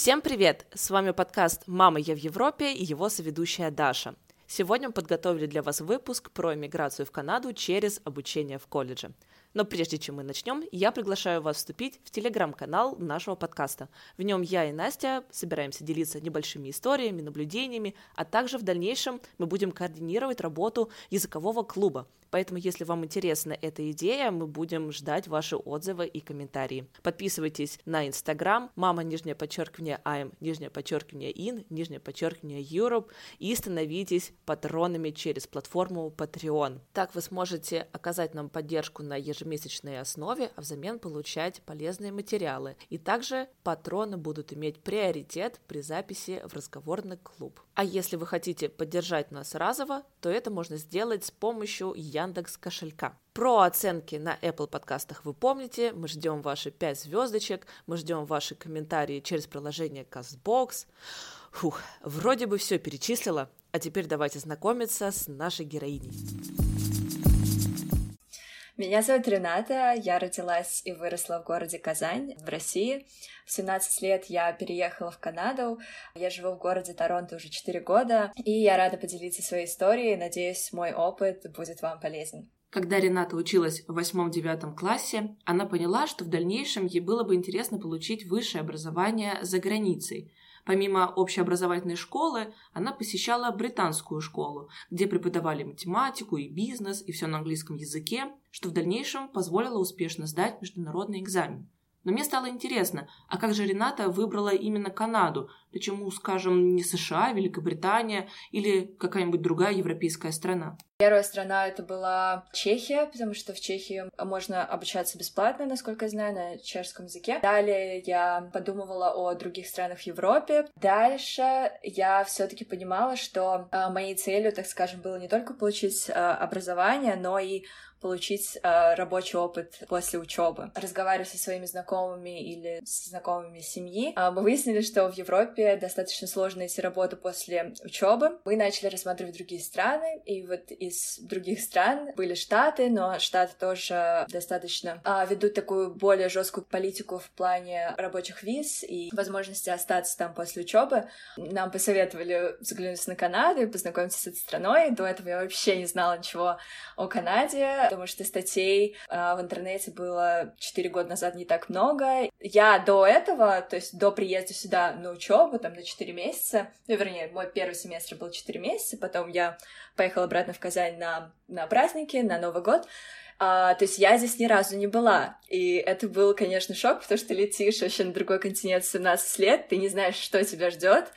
Всем привет! С вами подкаст «Мама, я в Европе» и его соведущая Даша. Сегодня мы подготовили для вас выпуск про эмиграцию в Канаду через обучение в колледже. Но прежде чем мы начнем, я приглашаю вас вступить в телеграм-канал нашего подкаста. В нем я и Настя собираемся делиться небольшими историями, наблюдениями, а также в дальнейшем мы будем координировать работу языкового клуба. Поэтому, если вам интересна эта идея, мы будем ждать ваши отзывы и комментарии. Подписывайтесь на Инстаграм, мама, нижнее подчеркивание, I'm, нижнее подчеркивание, in, нижнее подчеркивание, Europe, и становитесь патронами через платформу Patreon. Так вы сможете оказать нам поддержку на ежемесячной основе, а взамен получать полезные материалы. И также патроны будут иметь приоритет при записи в разговорный клуб. А если вы хотите поддержать нас разово, то это можно сделать с помощью Яндекс кошелька. Про оценки на Apple подкастах вы помните, мы ждем ваши 5 звездочек, мы ждем ваши комментарии через приложение CastBox. Фух, вроде бы все перечислила, а теперь давайте знакомиться с нашей героиней. Меня зовут Рената, я родилась и выросла в городе Казань, в России. В 17 лет я переехала в Канаду, я живу в городе Торонто уже 4 года, и я рада поделиться своей историей, надеюсь, мой опыт будет вам полезен. Когда Рената училась в восьмом-девятом классе, она поняла, что в дальнейшем ей было бы интересно получить высшее образование за границей. Помимо общеобразовательной школы, она посещала британскую школу, где преподавали математику и бизнес, и все на английском языке, что в дальнейшем позволило успешно сдать международный экзамен. Но мне стало интересно, а как же Рената выбрала именно Канаду? Почему, скажем, не США, Великобритания или какая-нибудь другая европейская страна? Первая страна это была Чехия, потому что в Чехии можно обучаться бесплатно, насколько я знаю, на чешском языке. Далее я подумывала о других странах в Европе. Дальше я все-таки понимала, что э, моей целью, так скажем, было не только получить э, образование, но и получить э, рабочий опыт после учебы. Разговаривая со своими знакомыми или с знакомыми семьи, э, мы выяснили, что в Европе достаточно сложно найти работу после учебы. Мы начали рассматривать другие страны, и вот из других стран были Штаты, но Штаты тоже достаточно э, ведут такую более жесткую политику в плане рабочих виз и возможности остаться там после учебы. Нам посоветовали взглянуть на Канаду и познакомиться с этой страной. До этого я вообще не знала ничего о Канаде, потому что статей э, в интернете было 4 года назад не так много. Я до этого, то есть до приезда сюда на учебу, там на 4 месяца, ну, вернее, мой первый семестр был 4 месяца, потом я поехала обратно в Казань на, на праздники, на Новый год, а, то есть я здесь ни разу не была. И это был, конечно, шок, потому что летишь вообще на другой континент в 17 лет, ты не знаешь, что тебя ждет.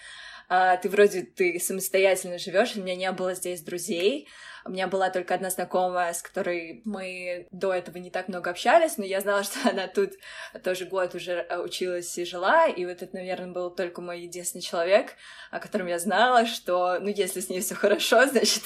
А, ты вроде ты самостоятельно живешь, у меня не было здесь друзей. У меня была только одна знакомая, с которой мы до этого не так много общались, но я знала, что она тут тоже год уже э, училась и жила, и вот это, наверное, был только мой единственный человек, о котором я знала, что, ну, если с ней все хорошо, значит,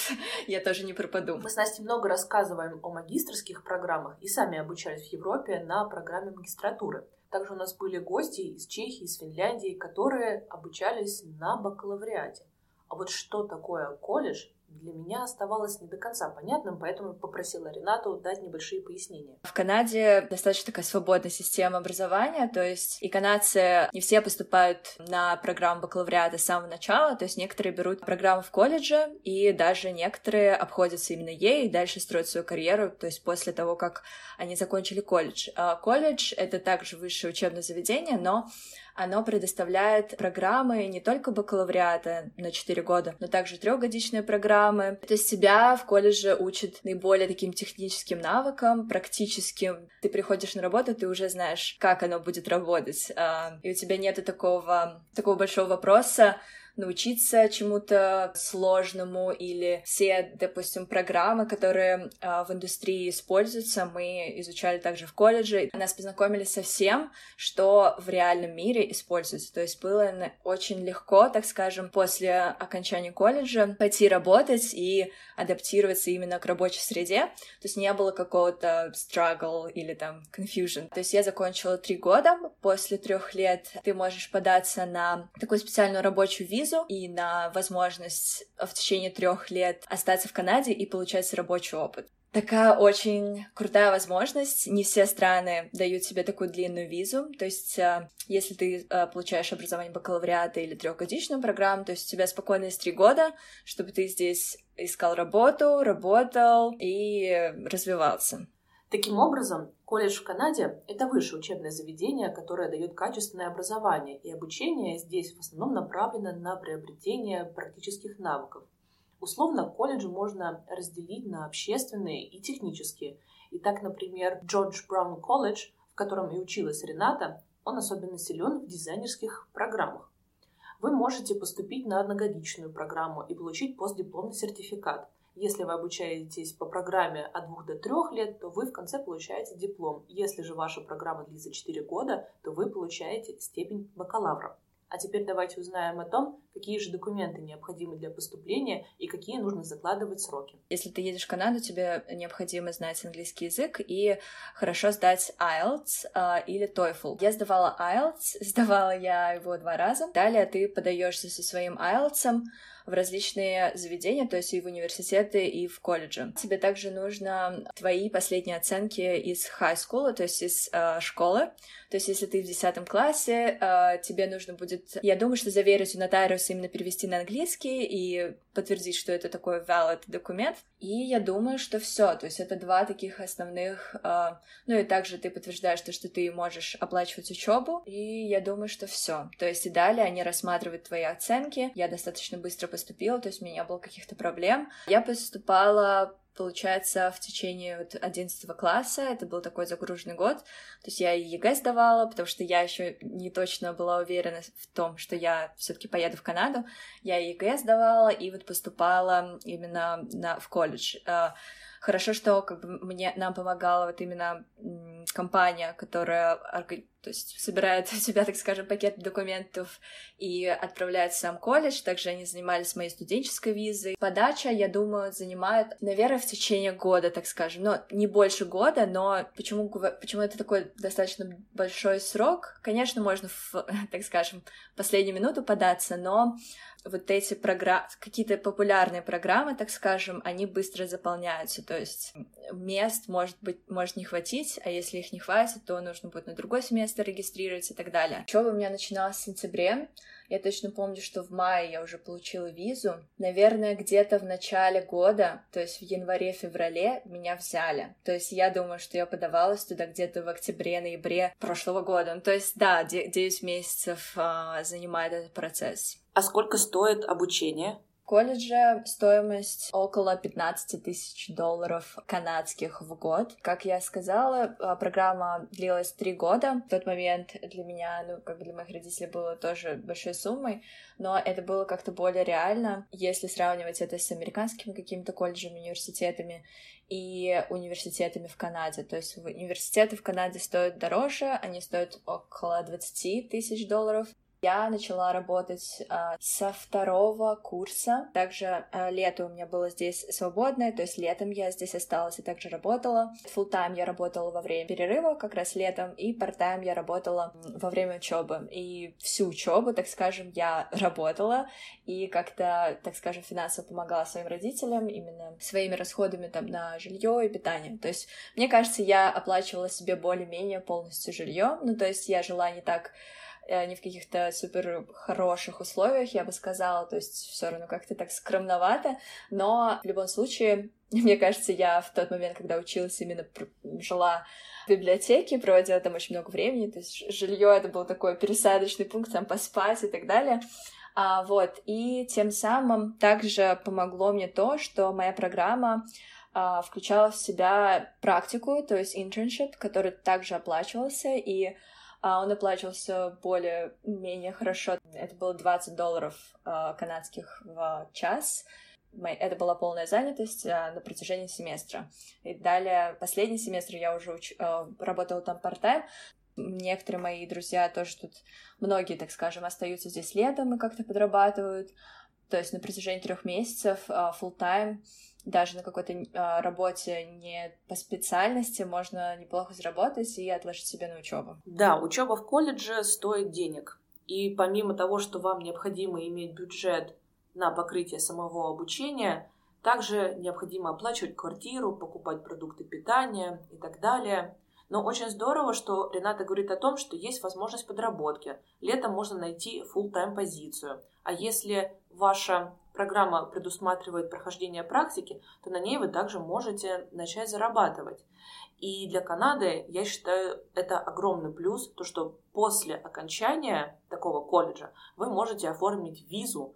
я тоже не пропаду. Мы с Настей много рассказываем о магистрских программах и сами обучались в Европе на программе магистратуры. Также у нас были гости из Чехии, из Финляндии, которые обучались на бакалавриате. А вот что такое колледж, для меня оставалось не до конца понятным, поэтому попросила Ренату дать небольшие пояснения. В Канаде достаточно такая свободная система образования, то есть и канадцы не все поступают на программу бакалавриата с самого начала, то есть некоторые берут программу в колледже, и даже некоторые обходятся именно ей и дальше строят свою карьеру, то есть после того, как они закончили колледж. А колледж — это также высшее учебное заведение, но оно предоставляет программы не только бакалавриата на 4 года, но также трехгодичные программы. То есть тебя в колледже учат наиболее таким техническим навыкам, практическим. Ты приходишь на работу, ты уже знаешь, как оно будет работать. А, и у тебя нету такого, такого большого вопроса, научиться чему-то сложному или все, допустим, программы, которые э, в индустрии используются, мы изучали также в колледже. Нас познакомили со всем, что в реальном мире используется. То есть было очень легко, так скажем, после окончания колледжа пойти работать и адаптироваться именно к рабочей среде. То есть не было какого-то struggle или там confusion. То есть я закончила три года. После трех лет ты можешь податься на такую специальную рабочую визу, визу и на возможность в течение трех лет остаться в Канаде и получать рабочий опыт. такая очень крутая возможность. Не все страны дают тебе такую длинную визу. То есть, э, если ты э, получаешь образование бакалавриата или трехгодичную программу, то есть у тебя спокойно есть три года, чтобы ты здесь искал работу, работал и развивался. Таким образом, колледж в Канаде — это высшее учебное заведение, которое дает качественное образование, и обучение здесь в основном направлено на приобретение практических навыков. Условно, колледжи можно разделить на общественные и технические. И так, например, Джордж Браун колледж, в котором и училась Рената, он особенно силен в дизайнерских программах. Вы можете поступить на одногодичную программу и получить постдипломный сертификат. Если вы обучаетесь по программе от 2 до 3 лет, то вы в конце получаете диплом. Если же ваша программа длится 4 года, то вы получаете степень бакалавра. А теперь давайте узнаем о том, какие же документы необходимы для поступления и какие нужно закладывать сроки. Если ты едешь в Канаду, тебе необходимо знать английский язык и хорошо сдать IELTS э, или TOEFL. Я сдавала IELTS, сдавала я его два раза. Далее ты подаешься со своим IELTS в различные заведения, то есть и в университеты, и в колледжи. Тебе также нужно твои последние оценки из high school, то есть из э, школы. То есть если ты в 10 классе, э, тебе нужно будет, я думаю, что заверить у нотариуса именно перевести на английский и подтвердить, что это такой valid документ. И я думаю, что все. То есть это два таких основных. Э, ну и также ты подтверждаешь то, что ты можешь оплачивать учебу. И я думаю, что все. То есть и далее они рассматривают твои оценки. Я достаточно быстро поступила, то есть у меня не было каких-то проблем. Я поступала получается, в течение вот 11 класса, это был такой загруженный год, то есть я и ЕГЭ сдавала, потому что я еще не точно была уверена в том, что я все-таки поеду в Канаду, я и ЕГЭ сдавала, и вот поступала именно на, в колледж. А, хорошо, что как бы мне нам помогала вот именно компания, которая то есть собирает у тебя, так скажем, пакет документов и отправляет в сам колледж. Также они занимались моей студенческой визой. Подача, я думаю, занимает, наверное, в течение года, так скажем. Но не больше года, но почему, почему это такой достаточно большой срок? Конечно, можно, в, так скажем, последнюю минуту податься, но вот эти программы, какие-то популярные программы, так скажем, они быстро заполняются, то есть мест может быть, может не хватить, а если их не хватит, то нужно будет на другой семестр регистрироваться и так далее. Учеба у меня начиналась в сентябре, я точно помню, что в мае я уже получила визу. Наверное, где-то в начале года, то есть в январе-феврале, меня взяли. То есть я думаю, что я подавалась туда где-то в октябре-ноябре прошлого года. Ну, то есть, да, 9 месяцев а, занимает этот процесс. А сколько стоит обучение? Колледже стоимость около 15 тысяч долларов канадских в год. Как я сказала, а, программа длилась три года. В тот момент для меня, ну, как бы для моих родителей было тоже большой суммой, но это было как-то более реально, если сравнивать это с американскими какими-то колледжами, университетами и университетами в Канаде. То есть университеты в Канаде стоят дороже, они стоят около 20 тысяч долларов. Я начала работать э, со второго курса. Также э, лето у меня было здесь свободное, то есть летом я здесь осталась и также работала. Full тайм я работала во время перерыва, как раз летом, и part тайм я работала во время учебы. И всю учебу, так скажем, я работала и как-то, так скажем, финансово помогала своим родителям именно своими расходами там на жилье и питание. То есть, мне кажется, я оплачивала себе более-менее полностью жилье. Ну, то есть я жила не так не в каких-то супер хороших условиях, я бы сказала, то есть все равно как-то так скромновато, но в любом случае, мне кажется, я в тот момент, когда училась, именно жила в библиотеке, проводила там очень много времени, то есть жилье это был такой пересадочный пункт, там поспать и так далее. А, вот, и тем самым также помогло мне то, что моя программа а, включала в себя практику, то есть internship, который также оплачивался, и а он оплачивался более-менее хорошо. Это было 20 долларов а, канадских в час. Это была полная занятость а, на протяжении семестра. И далее, последний семестр я уже уч... работала там part-time. Некоторые мои друзья тоже тут, многие, так скажем, остаются здесь летом и как-то подрабатывают. То есть на протяжении трех месяцев full-time даже на какой-то э, работе не по специальности можно неплохо заработать и отложить себе на учебу. Да, учеба в колледже стоит денег. И помимо того, что вам необходимо иметь бюджет на покрытие самого обучения, Также необходимо оплачивать квартиру, покупать продукты питания и так далее. Но очень здорово, что Рената говорит о том, что есть возможность подработки. Летом можно найти full-time позицию. А если ваша программа предусматривает прохождение практики, то на ней вы также можете начать зарабатывать. И для Канады, я считаю, это огромный плюс, то что после окончания такого колледжа вы можете оформить визу,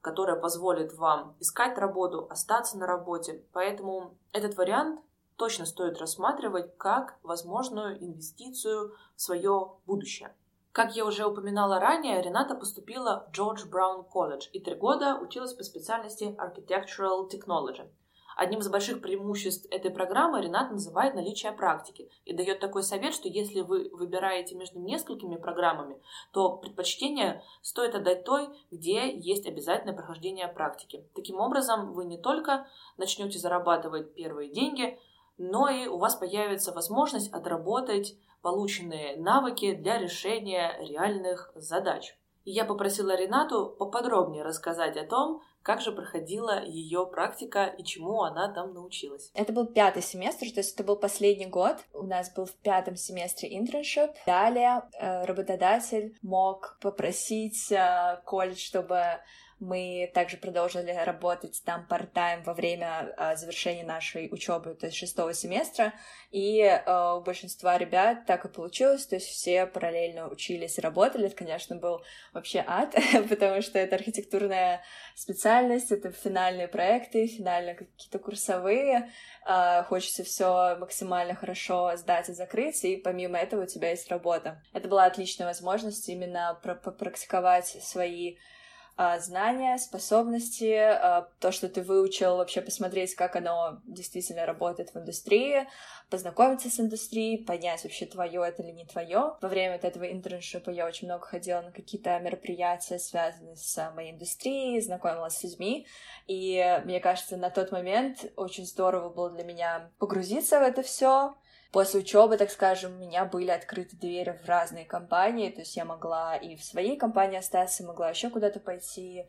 которая позволит вам искать работу, остаться на работе. Поэтому этот вариант точно стоит рассматривать как возможную инвестицию в свое будущее. Как я уже упоминала ранее, Рената поступила в Джордж Браун колледж и три года училась по специальности Architectural Technology. Одним из больших преимуществ этой программы Ренат называет наличие практики и дает такой совет, что если вы выбираете между несколькими программами, то предпочтение стоит отдать той, где есть обязательное прохождение практики. Таким образом, вы не только начнете зарабатывать первые деньги, но и у вас появится возможность отработать полученные навыки для решения реальных задач. И я попросила Ренату поподробнее рассказать о том, как же проходила ее практика и чему она там научилась. Это был пятый семестр, то есть это был последний год. У нас был в пятом семестре интерншип. Далее э, работодатель мог попросить э, колледж, чтобы мы также продолжили работать там part-time во время а, завершения нашей учебы, то есть шестого семестра, и а, у большинства ребят так и получилось, то есть все параллельно учились и работали. Это, конечно, был вообще ад, потому что это архитектурная специальность, это финальные проекты, финальные какие-то курсовые, а, хочется все максимально хорошо сдать и закрыть, и помимо этого у тебя есть работа. Это была отличная возможность именно попрактиковать свои знания, способности, а, то, что ты выучил, вообще посмотреть, как оно действительно работает в индустрии, познакомиться с индустрией, понять вообще твое это или не твое. Во время вот этого интерншипа я очень много ходила на какие-то мероприятия, связанные с моей индустрией, знакомилась с людьми, и мне кажется, на тот момент очень здорово было для меня погрузиться в это все, После учебы, так скажем, у меня были открыты двери в разные компании, то есть я могла и в своей компании остаться, могла еще куда-то пойти.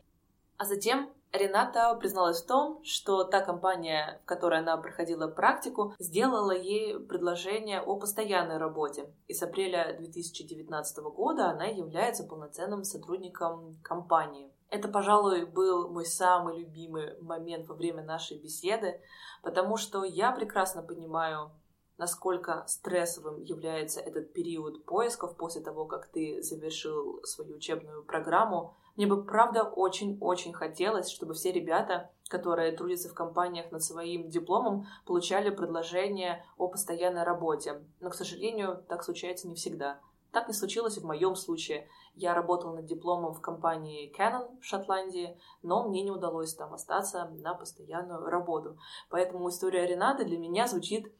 А затем Рената призналась в том, что та компания, в которой она проходила практику, сделала ей предложение о постоянной работе. И с апреля 2019 года она является полноценным сотрудником компании. Это, пожалуй, был мой самый любимый момент во время нашей беседы, потому что я прекрасно понимаю насколько стрессовым является этот период поисков после того, как ты завершил свою учебную программу. Мне бы, правда, очень-очень хотелось, чтобы все ребята, которые трудятся в компаниях над своим дипломом, получали предложение о постоянной работе. Но, к сожалению, так случается не всегда. Так не случилось и в моем случае. Я работала над дипломом в компании Canon в Шотландии, но мне не удалось там остаться на постоянную работу. Поэтому история Ренаты для меня звучит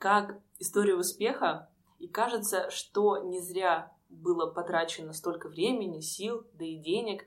как история успеха, и кажется, что не зря было потрачено столько времени, сил, да и денег.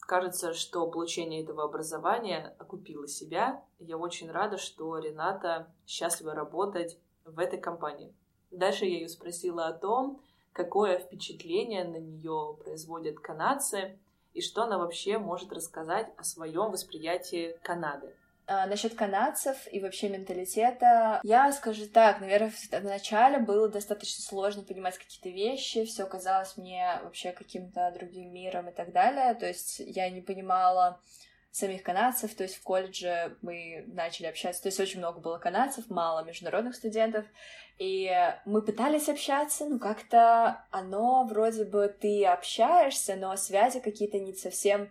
Кажется, что получение этого образования окупило себя. Я очень рада, что Рената счастлива работать в этой компании. Дальше я ее спросила о том, какое впечатление на нее производят канадцы и что она вообще может рассказать о своем восприятии Канады. А, насчет канадцев и вообще менталитета, я скажу так, наверное, вначале было достаточно сложно понимать какие-то вещи, все казалось мне вообще каким-то другим миром и так далее, то есть я не понимала самих канадцев, то есть в колледже мы начали общаться, то есть очень много было канадцев, мало международных студентов, и мы пытались общаться, ну как-то оно вроде бы ты общаешься, но связи какие-то не совсем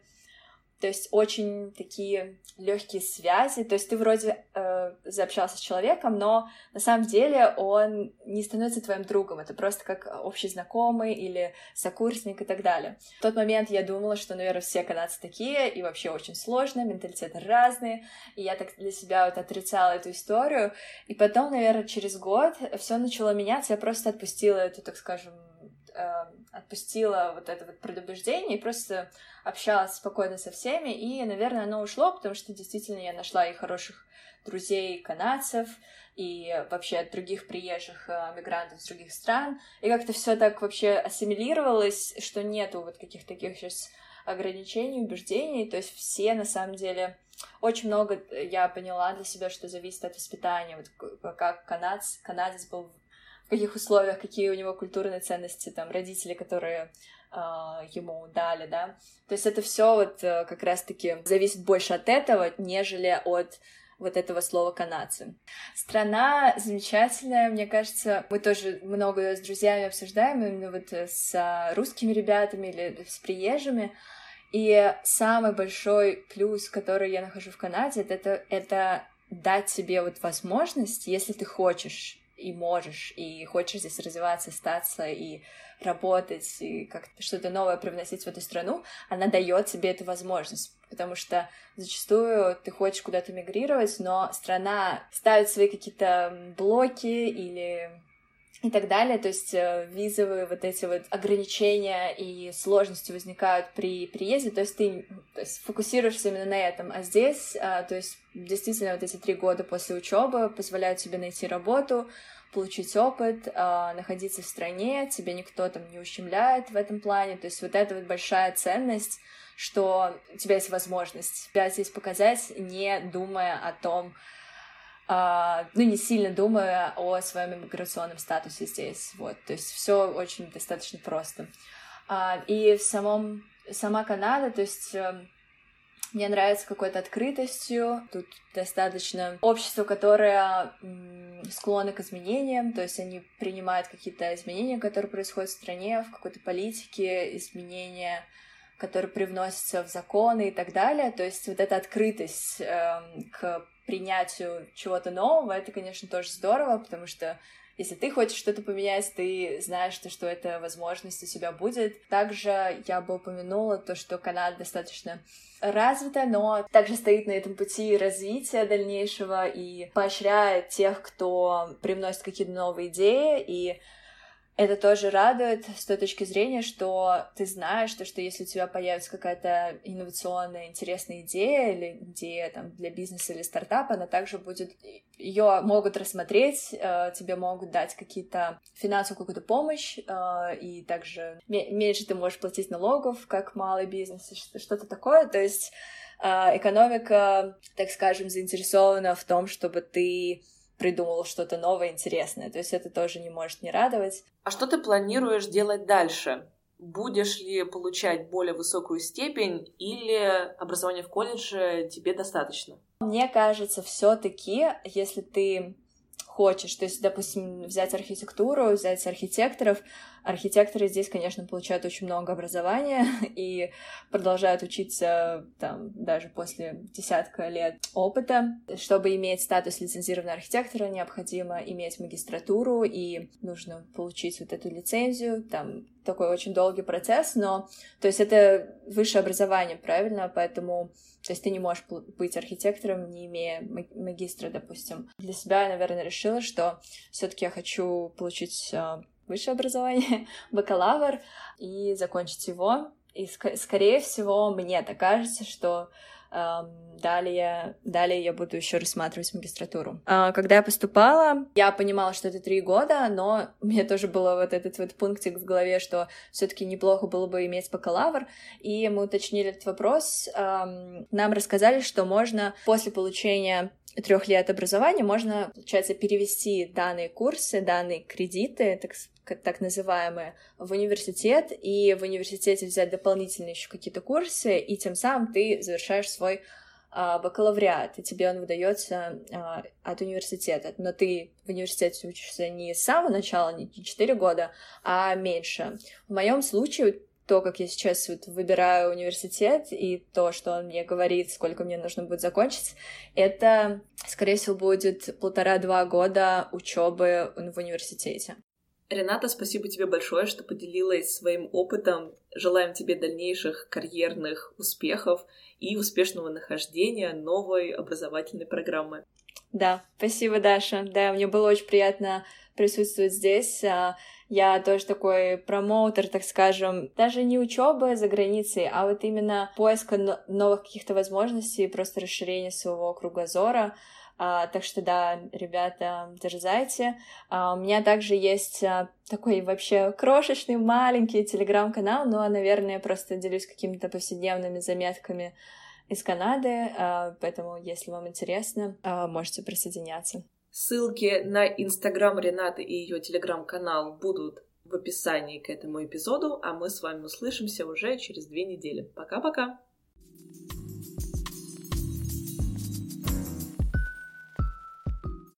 то есть очень такие легкие связи. То есть ты вроде э, заобщался с человеком, но на самом деле он не становится твоим другом. Это просто как общий знакомый или сокурсник и так далее. В тот момент я думала, что, наверное, все канадцы такие, и вообще очень сложно, менталитеты разные. И я так для себя вот отрицала эту историю. И потом, наверное, через год все начало меняться. Я просто отпустила эту, так скажем, э, отпустила вот это вот предубеждение и просто общалась спокойно со всеми, и, наверное, оно ушло, потому что действительно я нашла и хороших друзей канадцев, и вообще других приезжих э, мигрантов с других стран, и как-то все так вообще ассимилировалось, что нету вот каких-то таких сейчас ограничений, убеждений, то есть все на самом деле очень много я поняла для себя, что зависит от воспитания, вот как канадец, канадец был в каких условиях, какие у него культурные ценности, там, родители, которые э, ему дали, да. То есть это все вот э, как раз-таки зависит больше от этого, нежели от вот этого слова канадцы. Страна замечательная, мне кажется, мы тоже много с друзьями обсуждаем, именно вот с русскими ребятами или с приезжими, и самый большой плюс, который я нахожу в Канаде, это, это дать себе вот возможность, если ты хочешь и можешь, и хочешь здесь развиваться, остаться, и работать, и как-то что-то новое привносить в эту страну, она дает тебе эту возможность. Потому что зачастую ты хочешь куда-то мигрировать, но страна ставит свои какие-то блоки или и так далее. То есть э, визовые вот эти вот ограничения и сложности возникают при приезде, то есть ты то есть, фокусируешься именно на этом. А здесь, а, то есть действительно вот эти три года после учебы позволяют тебе найти работу, получить опыт, а, находиться в стране, тебя никто там не ущемляет в этом плане. То есть вот это вот большая ценность, что у тебя есть возможность себя здесь показать, не думая о том, ну, не сильно думая о своем иммиграционном статусе здесь, вот, то есть все очень достаточно просто. Uh, и в самом, сама Канада, то есть uh, мне нравится какой-то открытостью, тут достаточно общество, которое склонно к изменениям, то есть они принимают какие-то изменения, которые происходят в стране, в какой-то политике, изменения которые привносятся в законы и так далее. То есть вот эта открытость э, к принятию чего-то нового, это, конечно, тоже здорово, потому что если ты хочешь что-то поменять, ты знаешь, что, что эта возможность у тебя будет. Также я бы упомянула то, что Канада достаточно развита, но также стоит на этом пути развития дальнейшего и поощряет тех, кто привносит какие-то новые идеи и это тоже радует с той точки зрения, что ты знаешь, что, что если у тебя появится какая-то инновационная, интересная идея или идея там, для бизнеса или стартапа, она также будет... Ее могут рассмотреть, э, тебе могут дать какие-то финансовую какую-то помощь, э, и также меньше ты можешь платить налогов, как малый бизнес, что-то такое. То есть э, экономика, так скажем, заинтересована в том, чтобы ты придумал что-то новое, интересное. То есть это тоже не может не радовать. А что ты планируешь делать дальше? Будешь ли получать более высокую степень или образование в колледже тебе достаточно? Мне кажется, все-таки, если ты хочешь. То есть, допустим, взять архитектуру, взять архитекторов. Архитекторы здесь, конечно, получают очень много образования и продолжают учиться там даже после десятка лет опыта. Чтобы иметь статус лицензированного архитектора, необходимо иметь магистратуру и нужно получить вот эту лицензию. Там такой очень долгий процесс, но то есть это высшее образование, правильно? Поэтому то есть ты не можешь быть архитектором, не имея магистра, допустим. Для себя я, наверное, решила, что все таки я хочу получить а, высшее образование, бакалавр, и закончить его. И, ск- скорее всего, мне так кажется, что Далее, далее я буду еще рассматривать магистратуру. А, когда я поступала, я понимала, что это три года, но у меня тоже был вот этот вот пунктик в голове, что все-таки неплохо было бы иметь бакалавр. И мы уточнили этот вопрос. Нам рассказали, что можно после получения трех лет образования можно, получается, перевести данные курсы, данные кредиты, так так называемые, в университет, и в университете взять дополнительные еще какие-то курсы, и тем самым ты завершаешь свой а, бакалавриат, и тебе он выдается а, от университета. Но ты в университете учишься не с самого начала, не 4 года, а меньше. В моем случае то, как я сейчас вот выбираю университет и то, что он мне говорит, сколько мне нужно будет закончить, это, скорее всего, будет полтора-два года учебы в университете. Рената, спасибо тебе большое, что поделилась своим опытом. Желаем тебе дальнейших карьерных успехов и успешного нахождения новой образовательной программы. Да, спасибо, Даша. Да, мне было очень приятно присутствовать здесь. А, я тоже такой промоутер, так скажем, даже не учебы за границей, а вот именно поиска новых каких-то возможностей, просто расширения своего кругозора. А, так что да, ребята, дерзайте. А, у меня также есть а, такой вообще крошечный, маленький телеграм-канал, но, наверное, просто делюсь какими-то повседневными заметками из Канады, а, поэтому, если вам интересно, а, можете присоединяться. Ссылки на Инстаграм Ренаты и ее Телеграм-канал будут в описании к этому эпизоду, а мы с вами услышимся уже через две недели. Пока-пока!